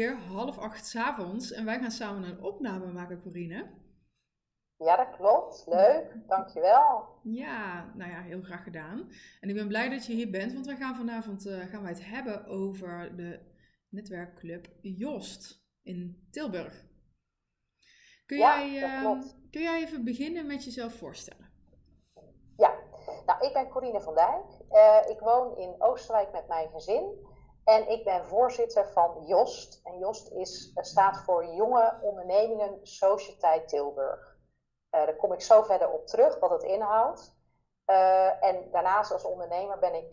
hier half acht s avonds en wij gaan samen een opname maken, Corine. Ja, dat klopt. Leuk, dankjewel. Ja, nou ja, heel graag gedaan. En ik ben blij dat je hier bent, want we gaan vanavond uh, gaan wij het hebben over de netwerkclub Jost in Tilburg. Kun, ja, jij, uh, klopt. kun jij even beginnen met jezelf voorstellen? Ja, nou, ik ben Corine van Dijk. Uh, ik woon in Oosterwijk met mijn gezin. En ik ben voorzitter van JOST. En JOST is, staat voor Jonge Ondernemingen Sociëteit Tilburg. Uh, daar kom ik zo verder op terug, wat het inhoudt. Uh, en daarnaast als ondernemer ben ik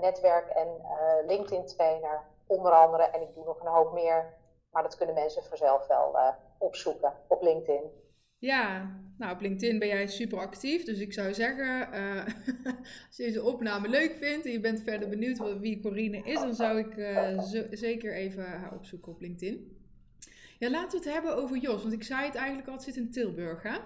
netwerk- en LinkedIn-trainer, onder andere. En ik doe nog een hoop meer, maar dat kunnen mensen vanzelf wel opzoeken op LinkedIn. Ja, nou op LinkedIn ben jij super actief. Dus ik zou zeggen, als je deze opname leuk vindt en je bent verder benieuwd wie Corine is, dan zou ik zo, zeker even haar opzoeken op LinkedIn. Ja, laten we het hebben over Jos, want ik zei het eigenlijk al, het zit in Tilburg, hè?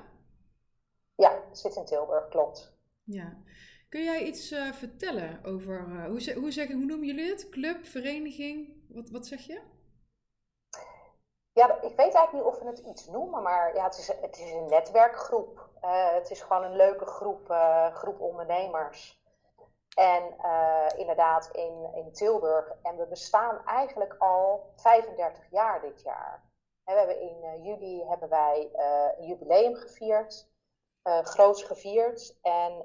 Ja, het zit in Tilburg, klopt. Ja. Kun jij iets uh, vertellen over, hoe, hoe, zeg, hoe noemen jullie het? Club, vereniging? Wat, wat zeg je? Ja, ik weet eigenlijk niet of we het iets noemen, maar ja, het, is, het is een netwerkgroep. Uh, het is gewoon een leuke groep, groep ondernemers. En inderdaad in, in Tilburg. En we bestaan eigenlijk al 35 jaar dit jaar. En we hebben in juli hebben wij een jubileum gevierd groots gevierd. En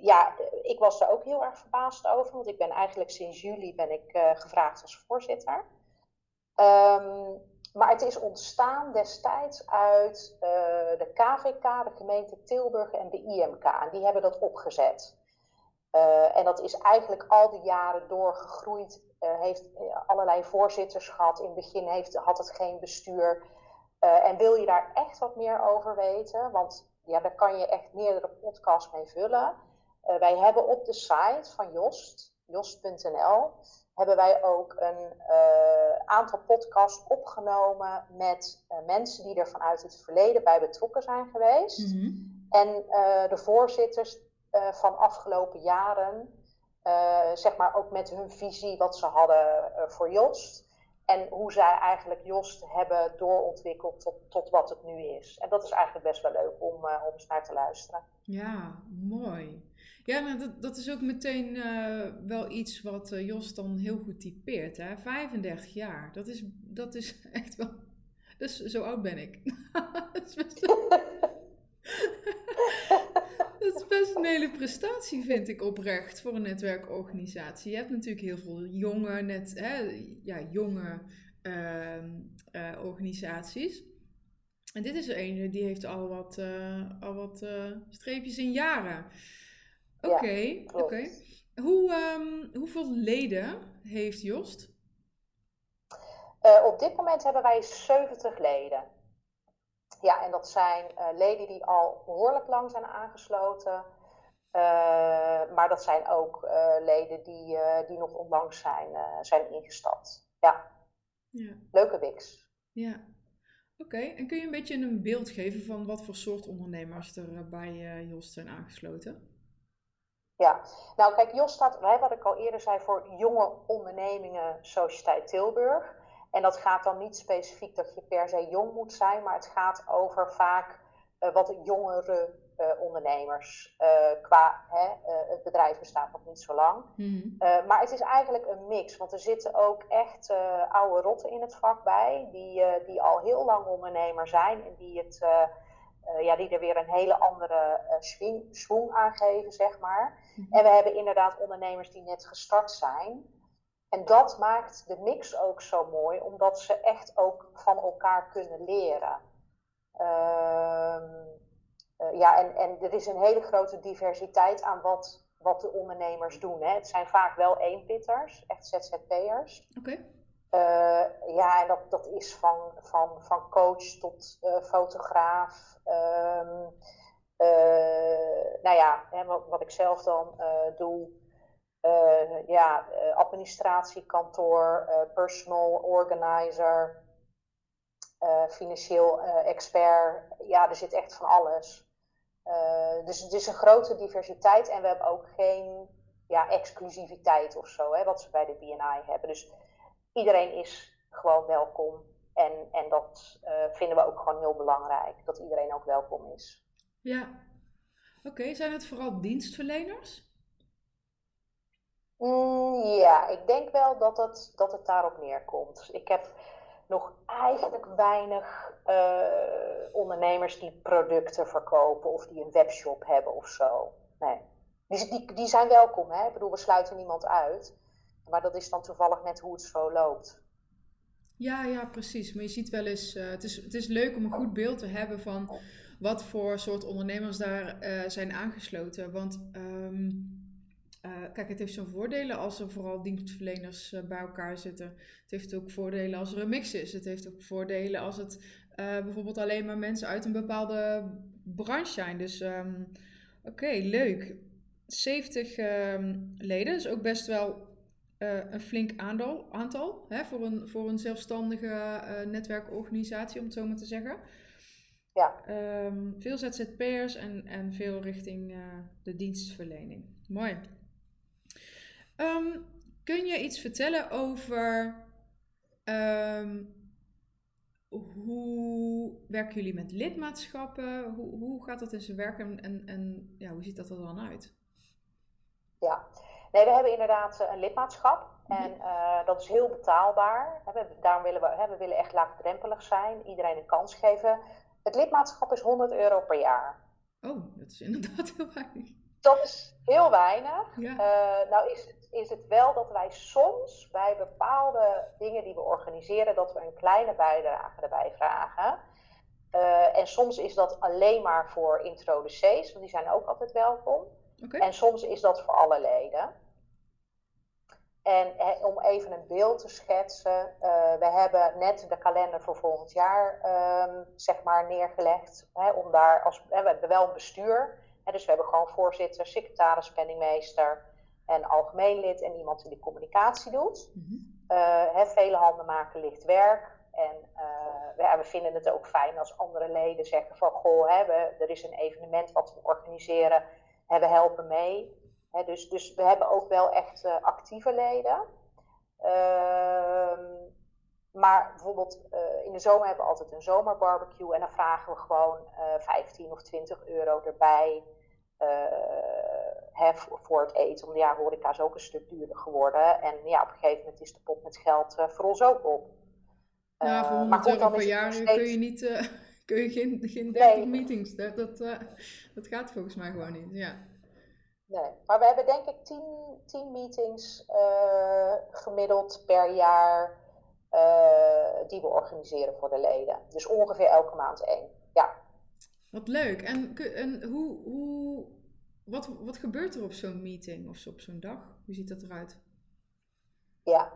ja, ik was er ook heel erg verbaasd over, want ik ben eigenlijk sinds juli ben ik gevraagd als voorzitter. Um, maar het is ontstaan destijds uit de KVK, de gemeente Tilburg en de IMK. Die hebben dat opgezet. en dat is eigenlijk al die jaren doorgegroeid. heeft allerlei voorzitters gehad. In het begin heeft, had het geen bestuur. Uh, en wil je daar echt wat meer over weten, want ja, daar kan je echt meerdere podcasts mee vullen. Uh, wij hebben op de site van Jost, jost.nl, hebben wij ook een uh, aantal podcasts opgenomen met mensen die er vanuit het verleden bij betrokken zijn geweest. Mhm. En de voorzitters van afgelopen jaren, zeg maar ook met hun visie wat ze hadden voor Jost. En hoe zij eigenlijk Jost hebben doorontwikkeld tot, tot wat het nu is. En dat is eigenlijk best wel leuk om, om eens naar te luisteren. Ja, mooi. Ja, nou, dat, dat is ook meteen uh, wel iets wat uh, Jos dan heel goed typeert. Hè? 35 jaar, dat is, dat is echt wel... Dus zo oud ben ik. dat is best... Een hele prestatie, vind ik oprecht, voor een netwerkorganisatie. Je hebt natuurlijk heel veel jonge, net, hè, ja, jonge uh, uh, organisaties. En dit is er een die heeft al wat, al wat streepjes in jaren. Oké, okay, oké. Okay. Hoe, um, hoeveel leden heeft Jost? op dit moment hebben wij 70 leden. Ja, en dat zijn uh, leden die al behoorlijk lang zijn aangesloten. Uh, maar dat zijn ook leden die, die nog onlangs zijn, zijn ingestapt. Ja. ja. Leuke Wix. Ja. Oké, okay. en kun je een beetje een beeld geven van wat voor soort ondernemers er bij Jos zijn aangesloten? Ja, nou kijk, Jos staat, wat ik al eerder zei, voor jonge ondernemingen Sociëteit Tilburg. En dat gaat dan niet specifiek dat je per se jong moet zijn, maar het gaat over vaak uh, wat jongere uh, ondernemers. Uh, qua hè, het bedrijf bestaat nog niet zo lang. Mm-hmm. maar het is eigenlijk een mix, want er zitten ook echt oude rotten in het vak bij, die, die al heel lang ondernemer zijn en die, het, ja, die er weer een hele andere swing, swing aan geven, zeg maar. Mm-hmm. En we hebben inderdaad ondernemers die net gestart zijn. En dat maakt de mix ook zo mooi, omdat ze echt ook van elkaar kunnen leren. Uh, uh, ja, en, en er is een hele grote diversiteit aan wat, wat de ondernemers doen. Hè. Het zijn vaak wel eenpitters, echt ZZP'ers. Oké. Okay. Uh, ja, en dat, dat is van, van, van coach tot fotograaf. Um, nou ja, hè, wat, wat ik zelf dan doe. Ja, administratiekantoor, personal organizer, financieel expert. Ja, er zit echt van alles. dus het is een grote diversiteit en we hebben ook geen ja, exclusiviteit of zo, hè, wat ze bij de BNI hebben. Dus iedereen is gewoon welkom. En, en dat vinden we ook gewoon heel belangrijk, dat iedereen ook welkom is. Ja, oké. Zijn het vooral dienstverleners? Mm, ja, ik denk wel dat het, dat het daarop neerkomt. Ik heb nog eigenlijk weinig uh, ondernemers die producten verkopen of die een webshop hebben of zo. Nee. Die, die, die zijn welkom, hè? Ik bedoel, we sluiten niemand uit. Maar dat is dan toevallig net hoe het zo loopt. Ja, ja, precies. Maar je ziet wel eens, uh, het, is, het is leuk om een goed beeld te hebben van wat voor soort ondernemers daar uh, zijn aangesloten. Want um, uh, kijk, het heeft zo'n voordelen als er vooral dienstverleners bij elkaar zitten. Het heeft ook voordelen als er een mix is. Het heeft ook voordelen als het bijvoorbeeld alleen maar mensen uit een bepaalde branche zijn. Dus um, oké, okay, leuk. 70 um, leden is ook best wel een flink aantal, aantal hè, voor, een, voor een zelfstandige netwerkorganisatie, om het zo maar te zeggen. Ja. Um, veel ZZP'ers en, en veel richting de dienstverlening. Mooi. Um, kun je iets vertellen over um, hoe werken jullie met lidmaatschappen? Hoe, hoe gaat dat in zijn werk en, en, en ja, hoe ziet dat er dan uit? Ja, nee, we hebben inderdaad eh, een lidmaatschap. Mhm. En uh, dat is heel betaalbaar. Daarom willen we, we willen echt laagdrempelig zijn, iedereen een kans geven. Het lidmaatschap is 100 euro per jaar. Oh, dat is inderdaad heel weinig. Dat is heel weinig. Ja. Uh, nou is het is het wel dat wij soms bij bepaalde dingen die we organiseren, dat we een kleine bijdrage erbij vragen. Uh, en soms is dat alleen maar voor introducees, want die zijn ook altijd welkom. Okay. En soms is dat voor alle leden. En eh, om even een beeld te schetsen, uh, we hebben net de kalender voor volgend jaar um, zeg maar neergelegd. Hè, om daar als, hè, we hebben wel een bestuur, hè, dus we hebben gewoon voorzitter, secretaris, penningmeester, en algemeen lid en iemand die de communicatie doet. Mm -hmm. vele handen maken licht werk. En uh, we, we, vinden het ook fijn als andere leden zeggen van goh, hè, we, er is een evenement wat we organiseren en we helpen mee. Dus, dus we hebben ook wel echt uh, actieve leden. Ehm, maar bijvoorbeeld in de zomer hebben we altijd een zomerbarbecue en dan vragen we gewoon 15 of 20 euro erbij voor het eten. Want ja, horeca is ook een stuk duurder geworden. En ja, op een gegeven moment is de pot met geld voor ons ook op. Voor 100 uh, euro per jaar kun je, niet, kun je geen, geen 30 nee. meetings. Dat, dat, dat gaat volgens mij gewoon niet. Ja. Nee, maar we hebben denk ik 10, 10 meetings gemiddeld per jaar die we organiseren voor de leden. Dus ongeveer elke maand één. Ja. Wat leuk. En, en hoe, hoe, wat, wat gebeurt er op zo'n meeting of op zo'n dag? Hoe ziet dat eruit? Ja,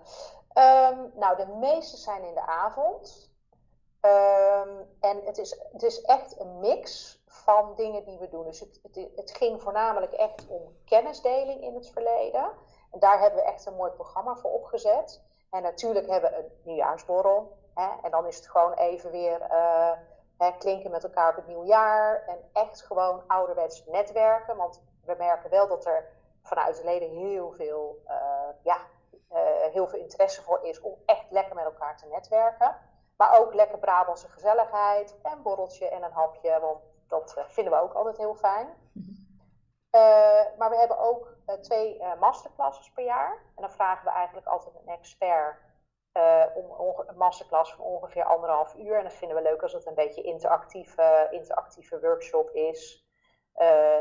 um, nou de meeste zijn in de avond. Um, en het is, het is echt een mix van dingen die we doen. Dus het, het, het, ging voornamelijk echt om kennisdeling in het verleden. En daar hebben we echt een mooi programma voor opgezet. En natuurlijk hebben we een nieuwjaarsborrel. Hè? En dan is het gewoon even weer uh, hè, klinken met elkaar op het nieuwjaar. En echt gewoon ouderwets netwerken. Want we merken wel dat er vanuit de leden heel veel, uh, ja, uh, heel veel interesse voor is om echt lekker met elkaar te netwerken. Maar ook lekker Brabantse gezelligheid, en borreltje en een hapje. Want dat uh, vinden we ook altijd heel fijn. maar we hebben ook twee masterclasses per jaar. En dan vragen we eigenlijk altijd een expert om een masterclass van ongeveer anderhalf uur. En dat vinden we leuk als het een beetje interactieve, interactieve workshop is.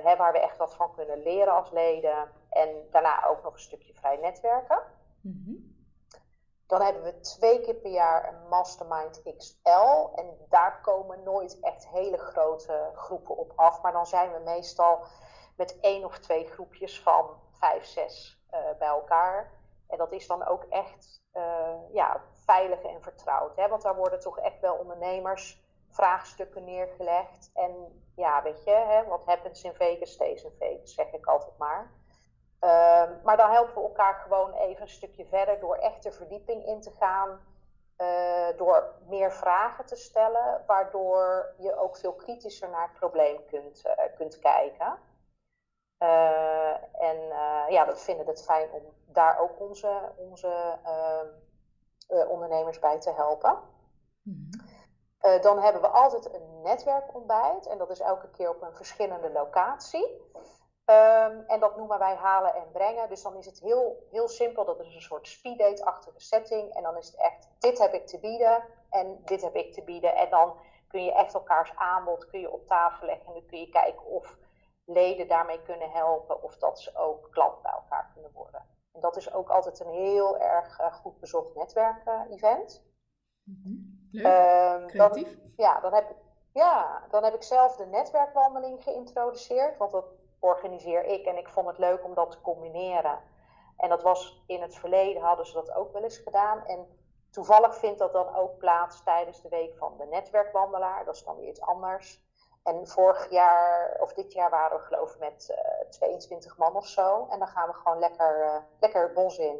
Hè, waar we echt wat van kunnen leren als leden. En daarna ook nog een stukje vrij netwerken. Mm -hmm. Dan hebben we twee keer per jaar een Mastermind XL. En daar komen nooit echt hele grote groepen op af. Maar dan zijn we meestal met één of twee groepjes van vijf, zes uh, bij elkaar. En dat is dan ook echt uh, ja, veilig en vertrouwd. Hè? Want daar worden toch echt wel ondernemers vraagstukken neergelegd. En ja, weet je, hè, wat happens in Vegas stays in Vegas, zeg ik altijd maar. Um, maar dan helpen we elkaar gewoon even een stukje verder door echt de verdieping in te gaan. Uh, door meer vragen te stellen, waardoor je ook veel kritischer naar het probleem kunt, uh, kunt kijken. Uh, en ja, we vinden het fijn om daar ook onze, onze ehm, ondernemers bij te helpen. Mhm. dan hebben we altijd een netwerkontbijt en dat is elke keer op een verschillende locatie. Ehm, en dat noemen wij halen en brengen. Dus dan is het heel, heel simpel. Dat is een soort speeddate-achtige setting. En dan is het echt, dit heb ik te bieden en dit heb ik te bieden. En dan kun je echt elkaars aanbod kun je op tafel leggen. En dan kun je kijken of leden daarmee kunnen helpen. Of dat ze ook klant bij elkaar kunnen worden. En dat is ook altijd een heel erg uh, goed bezocht netwerk-event. Mm Leuk, ehm, creatief. Dan, ja, dan heb, ja, dan heb ik zelf de netwerkwandeling geïntroduceerd. Want dat organiseer ik. En ik vond het leuk om dat te combineren. En dat was in het verleden hadden ze dat ook wel eens gedaan. En toevallig vindt dat dan ook plaats tijdens de week van de netwerkwandelaar. Dat is dan weer iets anders. En vorig jaar, of dit jaar, waren we geloof ik met uh, eh, 22 man of zo. En dan gaan we gewoon lekker, uh, lekker het bos in.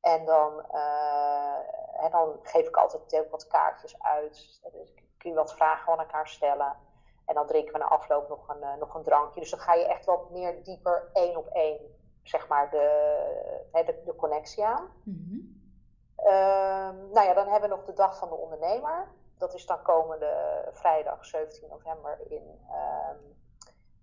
En dan, uh, en dan geef ik altijd ook wat kaartjes uit. Dus kun je wat vragen aan elkaar stellen. En dan drinken we na afloop nog een, uh, nog een drankje. Dus dan ga je echt wat meer dieper één op één, zeg maar, de, de, de connectie aan. Mm nou ja, dan hebben we nog de dag van de ondernemer. Dat is dan komende vrijdag 17 november in,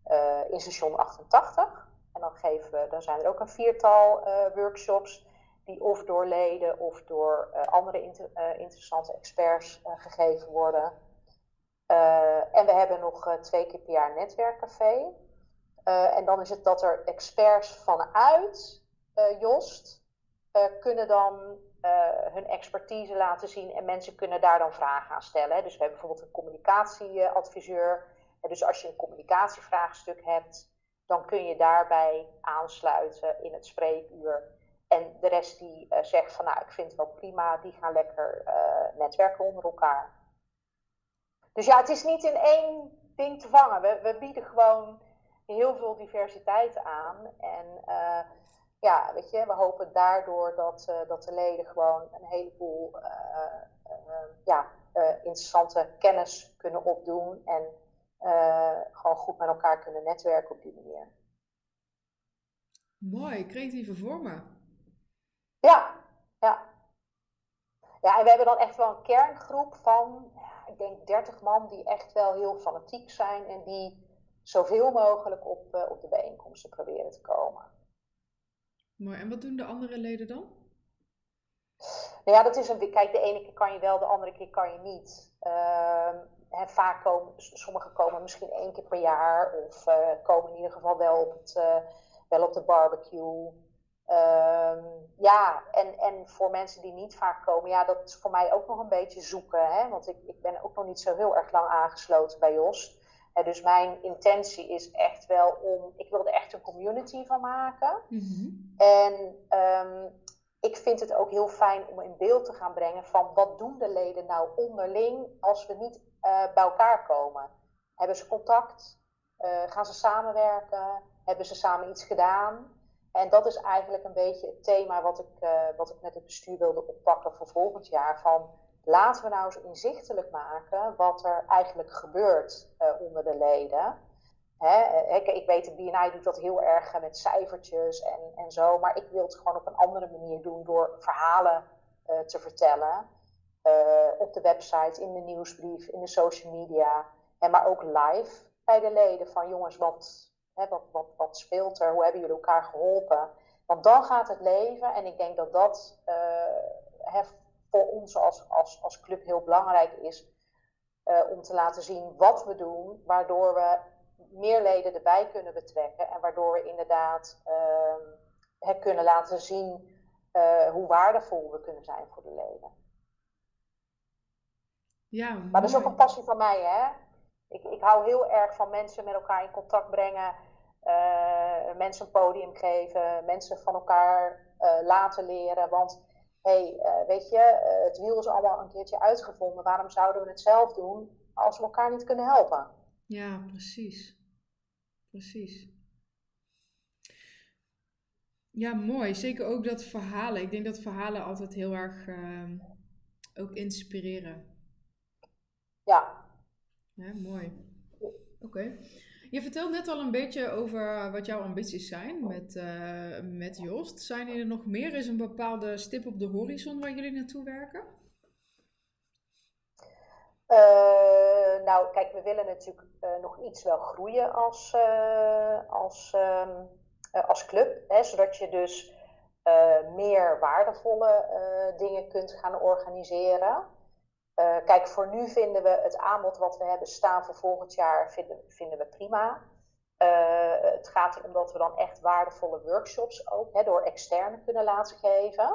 uh, in station 88. En dan, geven we, dan zijn er ook een viertal uh, workshops die of door leden of door andere inter, interessante experts gegeven worden. Uh, en we hebben nog uh, twee keer per jaar een netwerkcafé. Uh, en dan is het dat er experts vanuit Jost kunnen dan hun expertise laten zien en mensen kunnen daar dan vragen aan stellen. Dus we hebben bijvoorbeeld een communicatieadviseur. dus als je een communicatievraagstuk hebt, dan kun je daarbij aansluiten in het spreekuur. En de rest die zegt van nou ik vind het wel prima, die gaan lekker netwerken onder elkaar. Dus ja, het is niet in één ding te vangen. We, we bieden gewoon heel veel diversiteit aan. En uh, ja, weet je, we hopen daardoor dat, uh, dat de leden gewoon een heleboel uh, ja, interessante kennis kunnen opdoen. En gewoon goed met elkaar kunnen netwerken op die manier. Mooi, creatieve vormen. Ja, ja. Ja, en we hebben dan echt wel een kerngroep van ik denk 30 man die echt wel heel fanatiek zijn en die zoveel mogelijk op, uh, op de bijeenkomsten proberen te komen. Mooi, en wat doen de andere leden dan? Nou ja, dat is een. Kijk, de ene keer kan je wel, de andere keer kan je niet. Uh, vaak komen, sommigen komen misschien één keer per jaar, of uh, komen in ieder geval wel op, het, uh, wel op de barbecue. Um, ja, en, en voor mensen die niet vaak komen, ja, dat is voor mij ook nog een beetje zoeken. Hè? Want ik, ik ben ook nog niet zo heel erg lang aangesloten bij Jos. dus mijn intentie is echt wel om, ik wil er echt een community van maken. Mm En um, ik vind het ook heel fijn om in beeld te gaan brengen van wat doen de leden nou onderling als we niet uh, bij elkaar komen. Hebben ze contact? Uh, gaan ze samenwerken? Hebben ze samen iets gedaan? En dat is eigenlijk een beetje het thema wat ik, uh, wat ik met het bestuur wilde oppakken voor volgend jaar. Van laten we nou eens inzichtelijk maken wat er eigenlijk gebeurt uh, onder de leden. Hè, ik, ik, weet, de BNI doet dat heel erg met cijfertjes en, en zo. Maar ik wil het gewoon op een andere manier doen door verhalen te vertellen. op de website, in de nieuwsbrief, in de social media. En maar ook live bij de leden van jongens, wat, Hè, wat, wat, wat speelt er? Hoe hebben jullie elkaar geholpen? Want dan gaat het leven. En ik denk dat dat uh, voor ons als, als, als club heel belangrijk is. Uh, om te laten zien wat we doen, waardoor we meer leden erbij kunnen betrekken. En waardoor we inderdaad uh, kunnen laten zien uh, hoe waardevol we kunnen zijn voor de leden. Ja, maar dat is ook een passie van mij, hè? Ik, ik hou heel erg van mensen met elkaar in contact brengen, uh, mensen een podium geven, mensen van elkaar uh, laten leren. Want hey, uh, weet je, het wiel is allemaal een keertje uitgevonden. Waarom zouden we het zelf doen als we elkaar niet kunnen helpen? Ja, precies. Precies. Ja, mooi. Zeker ook dat verhalen. Ik denk dat verhalen altijd heel erg ehm, ook inspireren. Ja, ja, mooi. Oké. Je vertelt net al een beetje over wat jouw ambities zijn met, uh, met Jost. Zijn er nog meer? Is een bepaalde stip op de horizon waar jullie naartoe werken? Uh, nou, kijk, we willen natuurlijk uh, nog iets wel groeien als, als, ehm, als club. Hè, zodat je dus meer waardevolle dingen kunt gaan organiseren. Uh, kijk, voor nu vinden we het aanbod wat we hebben staan voor volgend jaar vinden, vinden we prima. Uh, het gaat erom dat we dan echt waardevolle workshops ook hè, door externen kunnen laten geven.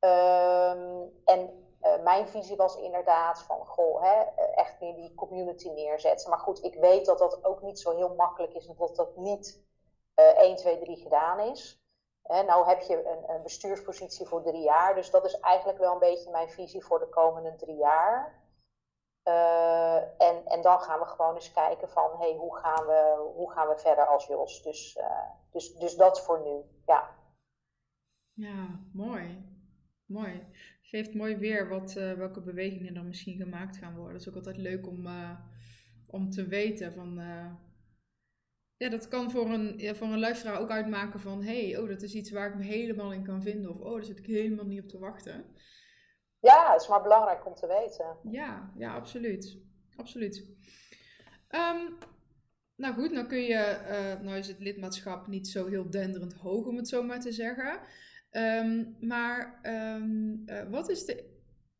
Um, en uh, mijn visie was inderdaad van, goh, hè, echt meer die community neerzetten. Maar goed, ik weet dat dat ook niet zo heel makkelijk is en dat dat niet 1, 2, 3 gedaan is. He, nou heb je een, een, bestuurspositie voor drie jaar, dus dat is eigenlijk wel een beetje mijn visie voor de komende drie jaar. Uh, en, en dan gaan we gewoon eens kijken van, hey, hoe, gaan we, hoe gaan we verder als Jos? Dus, uh, dus, dus dat voor nu, ja. Ja, mooi. Mooi. Geeft mooi weer wat, uh, welke bewegingen er misschien gemaakt gaan worden. Het is ook altijd leuk om, om te weten van ja, dat kan voor een, ja, voor een luisteraar ook uitmaken van... hé, hey, oh, dat is iets waar ik me helemaal in kan vinden. Of, oh, daar zit ik helemaal niet op te wachten. Ja, het is maar belangrijk om te weten. Ja, ja absoluut. Absoluut. Um, nou goed, dan kun je... Uh, nou is het lidmaatschap niet zo heel denderend hoog, om het zo maar te zeggen. Um, maar um, uh, wat is de...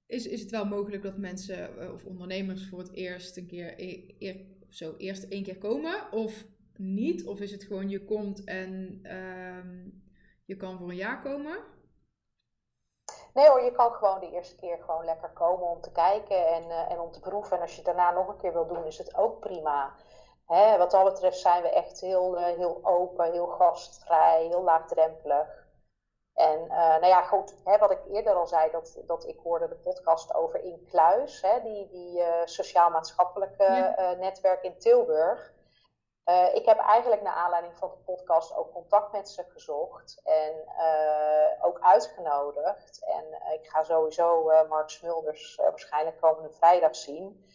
Is, is het wel mogelijk dat mensen uh, of ondernemers voor het eerst een keer... E zo, eerst één keer komen? Of niet? Of is het gewoon je komt en uh, je kan voor een jaar komen? Nee hoor, je kan gewoon de eerste keer gewoon lekker komen om te kijken en, uh, en om te proeven. En als je het daarna nog een keer wil doen, is het ook prima. Hè, wat dat betreft zijn we echt heel, uh, heel open, heel gastvrij, heel laagdrempelig. En uh, nou ja, goed, hè, wat ik eerder al zei, dat, dat ik hoorde de podcast over Inkluis, hè, die, die sociaal-maatschappelijke ja. netwerk in Tilburg. Uh, ik heb eigenlijk naar aanleiding van de podcast ook contact met ze gezocht en uh, ook uitgenodigd. En uh, ik ga sowieso Mark Smulders waarschijnlijk komende vrijdag zien.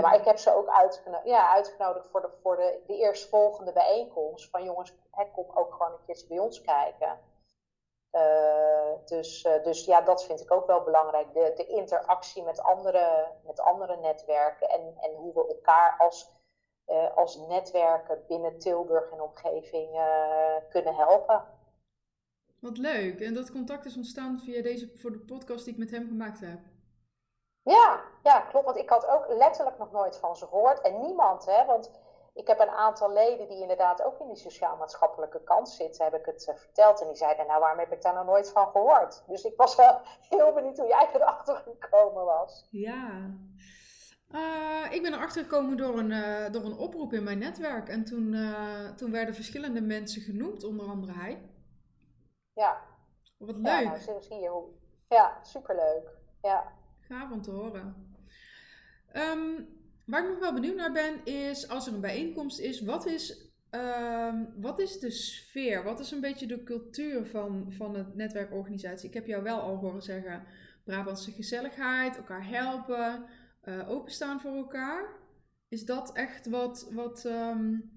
maar ik heb ze ook uitgenodigd, ja, uitgenodigd voor, de, voor de, de eerstvolgende bijeenkomst. Van jongens, hè, kom ook gewoon een keertje bij ons kijken. dus, dus ja, dat vind ik ook wel belangrijk. De, de interactie met andere, met andere netwerken en, en hoe we elkaar als uh, als netwerken binnen Tilburg en omgeving uh, kunnen helpen. Wat leuk. En dat contact is ontstaan via deze voor de podcast die ik met hem gemaakt heb. Ja, ja, klopt. Want ik had ook letterlijk nog nooit van ze gehoord. En niemand, hè, want ik heb een aantal leden die inderdaad ook in die sociaal-maatschappelijke kant zitten, heb ik het uh, verteld. En die zeiden, nou waarom heb ik daar nog nooit van gehoord? Dus ik was wel heel benieuwd hoe jij erachter gekomen was. Ja, uh, ik ben erachter gekomen door een, uh, door een oproep in mijn netwerk. En toen, uh, toen werden verschillende mensen genoemd, onder andere hij. Ja. Wat leuk. Ja, nou, zie je Ja, superleuk. Ja. Gaaf om te horen. Um, waar ik nog wel benieuwd naar ben, is als er een bijeenkomst is, wat is, um, wat is de sfeer? Wat is een beetje de cultuur van, van het netwerkorganisatie? Ik heb jou wel al horen zeggen, Brabantse gezelligheid, elkaar helpen uh, openstaan voor elkaar. Is dat echt wat, wat um,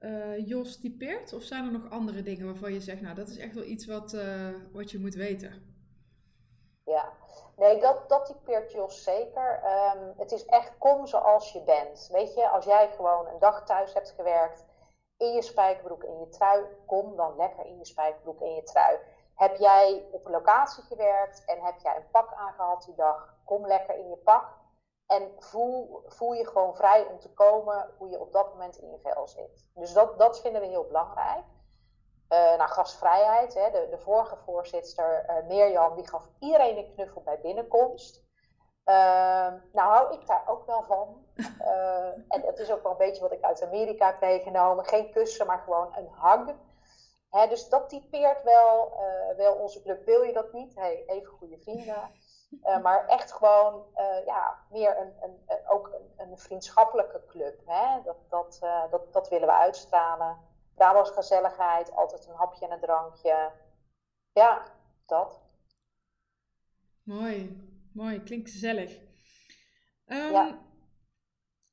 uh, Jos typeert? Of zijn er nog andere dingen waarvan je zegt, nou dat is echt wel iets wat, uh, wat je moet weten? Ja, nee, dat, dat typeert Jos zeker. Um, het is echt kom zoals je bent. Weet je, als jij gewoon een dag thuis hebt gewerkt in je spijkerbroek en je trui, kom dan lekker in je spijkerbroek en je trui. Heb jij op een locatie gewerkt en heb jij een pak aangehad die dag, kom lekker in je pak. En voel, voel je gewoon vrij om te komen hoe je op dat moment in je vel zit. Dus dat, dat vinden we heel belangrijk. Uh, nou, gastvrijheid. Hè. De, de vorige voorzitter, uh, Mirjam, die gaf iedereen een knuffel bij binnenkomst. Uh, nou hou ik daar ook wel van. Uh, en het is ook wel een beetje wat ik uit Amerika heb meegenomen. Geen kussen, maar gewoon een hug. Hè, dus dat typeert wel, wel onze club. Wil je dat niet? Hey, even goede vrienden. Uh, maar echt gewoon uh, ja, meer een, een, een ook een, een, vriendschappelijke club. Hè? Dat, dat, uh, dat, dat willen we uitstralen. Brabants gezelligheid, altijd een hapje en een drankje. Ja, dat. Mooi, mooi. Klinkt gezellig. Um, ja.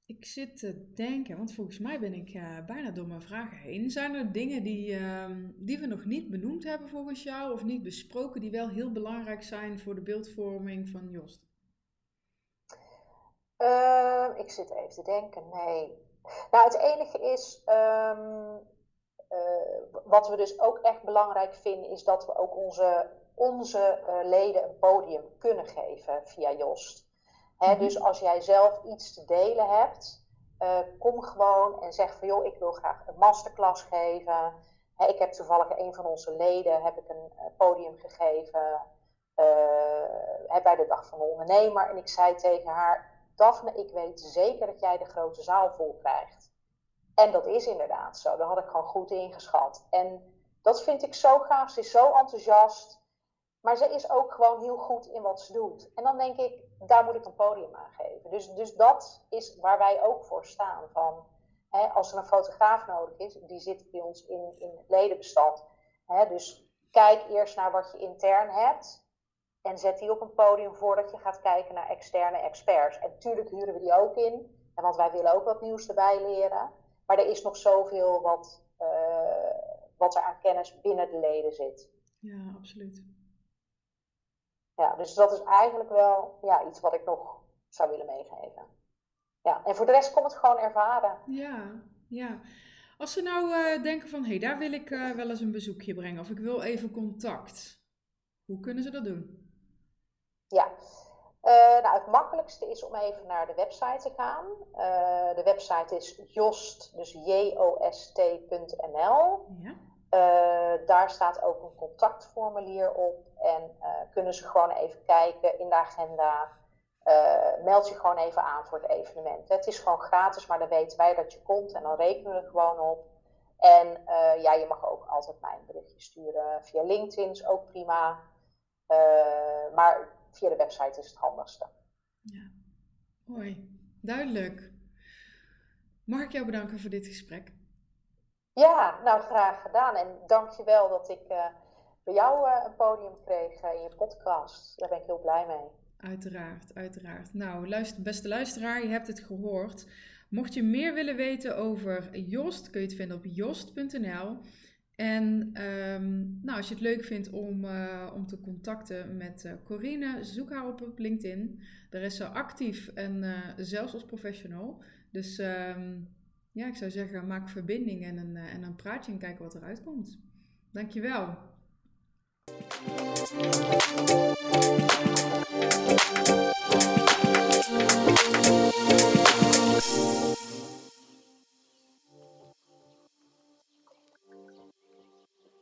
Ik zit te denken, want volgens mij ben ik uh, bijna door mijn vragen heen. Zijn er dingen die, uh, die we nog niet benoemd hebben volgens jou of niet besproken, die wel heel belangrijk zijn voor de beeldvorming van Jost? Uh, ik zit even te denken, nee. Nou, het enige is, um, wat we dus ook echt belangrijk vinden, is dat we ook onze, onze leden een podium kunnen geven via Jost. Mhm. Dus als jij zelf iets te delen hebt, uh, kom gewoon en zeg van joh, ik wil graag een masterclass geven. ik heb toevallig een van onze leden heb ik een uh, podium gegeven uh, bij de dag van de ondernemer. En ik zei tegen haar, Daphne, ik weet zeker dat jij de grote zaal vol krijgt. En dat is inderdaad zo. Dat had ik gewoon goed ingeschat. En dat vind ik zo gaaf. Ze is zo enthousiast. Maar ze is ook gewoon heel goed in wat ze doet. En dan denk ik, daar moet ik een podium aan geven. Dus, dus dat is waar wij ook voor staan. Van, hè, als er een fotograaf nodig is, die zit bij ons in, in het ledenbestand. Hè, dus kijk eerst naar wat je intern hebt. En zet die op een podium voordat je gaat kijken naar externe experts. En tuurlijk huren we die ook in. Want wij willen ook wat nieuws erbij leren. Maar er is nog zoveel wat, uh, wat er aan kennis binnen de leden zit. Ja, absoluut ja, dus dat is eigenlijk wel ja, iets wat ik nog zou willen meegeven. Ja, en voor de rest komt het gewoon ervaren. Ja, ja. Als ze nou uh, denken van, hé, hey, daar wil ik uh, wel eens een bezoekje brengen of ik wil even contact. Hoe kunnen ze dat doen? Ja, uh, nou, het makkelijkste is om even naar de website te gaan. de website is jost, dus jost.nl. Ja. Daar staat ook een contactformulier op. En uh, kunnen ze gewoon even kijken in de agenda. Uh, meld je gewoon even aan voor het evenement. Het is gewoon gratis, maar dan weten wij dat je komt en dan rekenen we er gewoon op. En ja, je mag ook altijd mij een berichtje sturen via LinkedIn, is ook prima. maar via de website is het handigste. Ja, mooi. Duidelijk. Mag ik jou bedanken voor dit gesprek? Ja, nou graag gedaan. En dank je wel dat ik bij jou uh, een podium kreeg in je podcast. Daar ben ik heel blij mee. Uiteraard, uiteraard. Nou, luister, beste luisteraar, je hebt het gehoord. Mocht je meer willen weten over Jost, kun je het vinden op jost.nl. En um, nou, als je het leuk vindt om, om te contacten met Corine, zoek haar op op LinkedIn. Daar is ze actief en zelfs als professional. Dus um, ja, ik zou zeggen, maak verbinding en een, eh, en een praatje en kijk wat eruit komt. Dankjewel. wel.